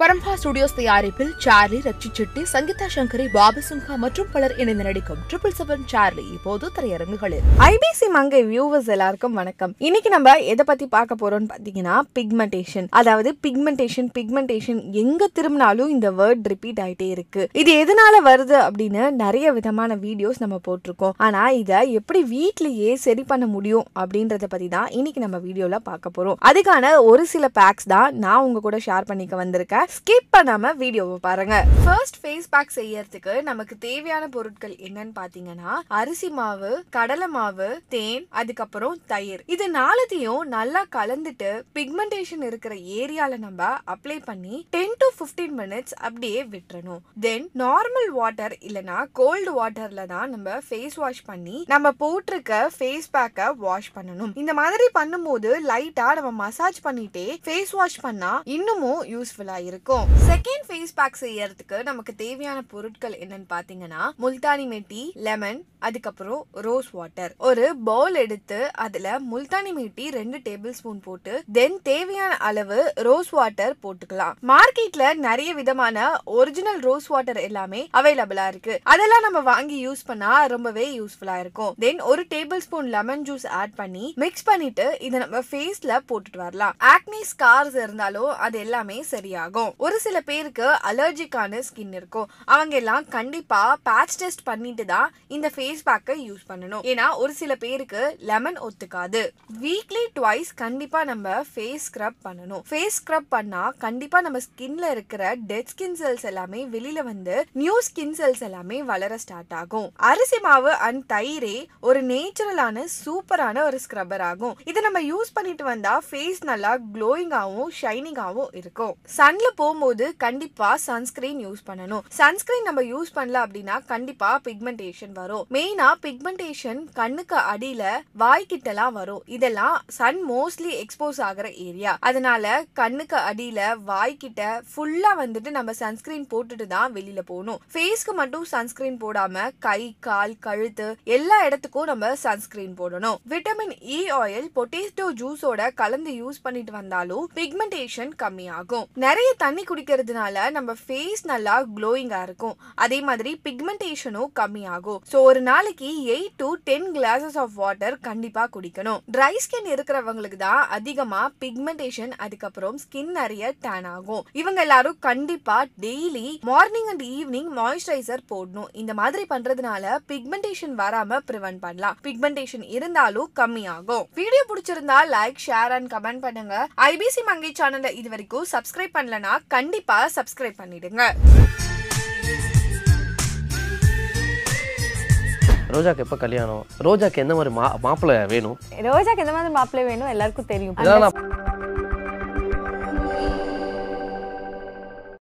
பரம்பா studios தயாரிப்பில் Charlie Rakshit Shetty Sangeetha Sringeri Bobby Simha மற்றும் பலர் இணைந்து நடிக்கும் ட்ரிபிள் செவன் சார்லி இப்போது திரையரங்குகளில். ஐபிசி மங்கை வியூவர்ஸ் எல்லாருக்கும் வணக்கம். இன்னைக்கு நம்ம எதை பத்தி பார்க்க போறோம்னு பாத்தீங்கன்னா பிக்மெண்டேஷன் அதாவது பிக்மெண்டேஷன் பிக்மெண்டேஷன் எங்க திரும்பினாலும் இந்த வேர்ட் ரிப்பீட் ஆயிட்டே இருக்கு. இது எதனால வருது அப்படின்னு நிறைய விதமான வீடியோஸ் நம்ம போட்டிருக்கோம். ஆனா இதை எப்படி வீட்லயே சரி பண்ண முடியும் அப்படின்றத பத்தி தான் இன்னைக்கு நம்ம வீடியோல பார்க்க போறோம். அதுக்கான ஒரு சில பேக்ஸ் தான் நான் உங்க கூட ஷேர் பண்ணிக்க வந்திருக்கேன். ஸ்கிப் பண்ணாமல் வீடியோவை பாருங்க. ஃபர்ஸ்ட் ஃபேஸ் பேக் செய்யறதுக்கு நமக்கு தேவையான பொருட்கள் என்னன்னு பாத்தீங்கன்னா அரிசி மாவு கடலை மாவு தேன் அதுக்கப்புறம் தயிர். இது நாலத்தையும் நல்லா கலந்துட்டு பிக்மெண்டேஷன் இருக்கிற ஏரியால நம்ம அப்ளை பண்ணி டென் டு 15 மினிட்ஸ் அப்படியே விட்டுறணும். தென் நார்மல் வாட்டர் இல்லனா கோல்டு வாட்டர்ல தான் நம்ம ஃபேஸ் வாஷ் பண்ணி நம்ம போட்டிருக்க ஃபேஸ் பேக்கை வாஷ் பண்ணணும். இந்த மாதிரி பண்ணும்போது லைட்டா நம்ம மசாஜ் பண்ணிட்டே ஃபேஸ் வாஷ் பண்ணா இன்னமும் யூஸ்ஃபுல்லா இருக்கும். செகண்ட் ஃபேஸ் பேக் செய்யறதுக்கு நமக்கு தேவையான பொருட்கள் என்னன்னு பாத்தீங்கன்னா முல்தானி மெட்டி லெமன் அதுக்கப்புறம் ரோஸ் வாட்டர் ஒரு பவுல் எடுத்து அதுல முல்தானி மெட்டி ரெண்டு டேபிள் ஸ்பூன் போட்டு தென் தேவையான அளவு ரோஸ் வாட்டர் போட்டுக்கலாம். மார்க்கெட்ல நிறைய விதமான ஒரிஜினல் ரோஸ் வாட்டர் எல்லாமே அவைலபிளா இருக்கு. அதெல்லாம் நம்ம வாங்கி யூஸ் பண்ணா ரொம்பவே யூஸ்ஃபுல்லா இருக்கும். தென் ஒரு table spoon lemon juice add பண்ணி மிக்ஸ் பண்ணிட்டு இதை நம்ம ஃபேஸ்ல போட்டுட்டு வரலாம். ஆக்னி ஸ்கார்ஸ் இருந்தாலும் அது எல்லாமே சரியாகும். ஒரு சில பேருக்கு அலர்ஜிக்கான ஸ்கின் இருக்கும். அவங்க எல்லாம் கண்டிப்பா பேட்ச் டெஸ்ட் பண்ணிட்டு தான் இந்த ஃபேஸ் பேக்கை யூஸ் பண்ணணும். ஏன்னா ஒரு சில பேருக்கு லெமன் ஒத்துக்காது. வீக்லி ட்வைஸ் கண்டிப்பா நம்ம ஃபேஸ் ஸ்க்ரப் பண்ணணும். ஃபேஸ் ஸ்க்ரப் பண்ணா கண்டிப்பா நம்ம ஸ்கின்ல இருக்கிற டெட் ஸ்கின் செல்ஸ் எல்லாமே வெளியில வந்து நியூ ஸ்கின் செல்ஸ் எல்லாமே வளர ஸ்டார்ட் ஆகும். அரிசி மாவு அண்ட் தயிரே ஒரு நேச்சுரலான சூப்பரான ஒரு ஸ்க்ரப்பர் ஆகும். இதை நம்ம யூஸ் பண்ணிட்டு வந்தா ஃபேஸ் நல்லா க்ளோயிங்காகவும் ஷைனிங்காகவும் இருக்கும். சன்ல போகும்போது கண்டிப்பா சன்ஸ்கிரீன் யூஸ் பண்ணணும். சன்ஸ்கிரீன் நம்ம யூஸ் பண்ணல அப்படின்னா கண்டிப்பா பிக்மெண்டேஷன் வரும். மெயினா பிக்மெண்டேஷன் கண்ணுக்கு அடியில வாய்க்கிட்டலாம் வரும். இதெல்லாம் சன் மோஸ்ட்லி எக்ஸ்போஸ் ஆகிற ஏரியா அதனால கண்ணுக்கு அடியில வாய்க்கிட்ட ஃபுல்லா வந்துட்டு நம்ம சன்ஸ்கிரீன் போட்டுட்டு தான் வெளியில போகணும். ஃபேஸ்க்கு மட்டும் சன்ஸ்கிரீன் போடாம கை கால் கழுத்து எல்லா இடத்துக்கும் நம்ம சன்ஸ்கிரீன் போடணும். விட்டமின் இ ஆயில் பொட்டேட்டோ ஜூஸோட கலந்து யூஸ் பண்ணிட்டு வந்தாலும் பிக்மெண்டேஷன் கம்மியாகும். நிறைய தண்ணி குடிக்கிறதுனால நம்ம ஃபேஸ் நல்லா க்ளோயிங்காக இருக்கும். அதே மாதிரி பிக்மெண்டேஷனும் கம்மியாகும். ஸோ ஒரு நாளைக்கு eight to ten glasses of water கண்டிப்பாக குடிக்கணும். ட்ரை ஸ்கின் இருக்கிறவங்களுக்கு தான் அதிகமாக பிக்மெண்டேஷன் அதுக்கப்புறம் ஸ்கின் நிறைய டேன் ஆகும். இவங்க எல்லாரும் கண்டிப்பாக daily morning and evening moisturiser போடணும். இந்த மாதிரி பண்ணுறதுனால பிக்மெண்டேஷன் வராமல் ப்ரிவென்ட் பண்ணலாம். பிக்மெண்டேஷன் இருந்தாலும் கம்மியாகும். வீடியோ பிடிச்சிருந்தா லைக் ஷேர் அண்ட் கமெண்ட் பண்ணுங்க. ஐபிசி மங்கை சேனலை இது வரைக்கும் சப்ஸ்கிரைப் பண்ணலனா கண்டிப்பா சப்ஸ்கிரைப் பண்ணிடுங்க. ரோஜாக்கு எப்போ கல்யாணம்? ரோஜாக்கு எந்த மாதிரி மா மாப்பிள்ளை வேணும்? ரோஜாக்கு எந்த மாதிரி மாப்பிள்ளை வேணும்? எல்லாருக்கும் தெரியும்.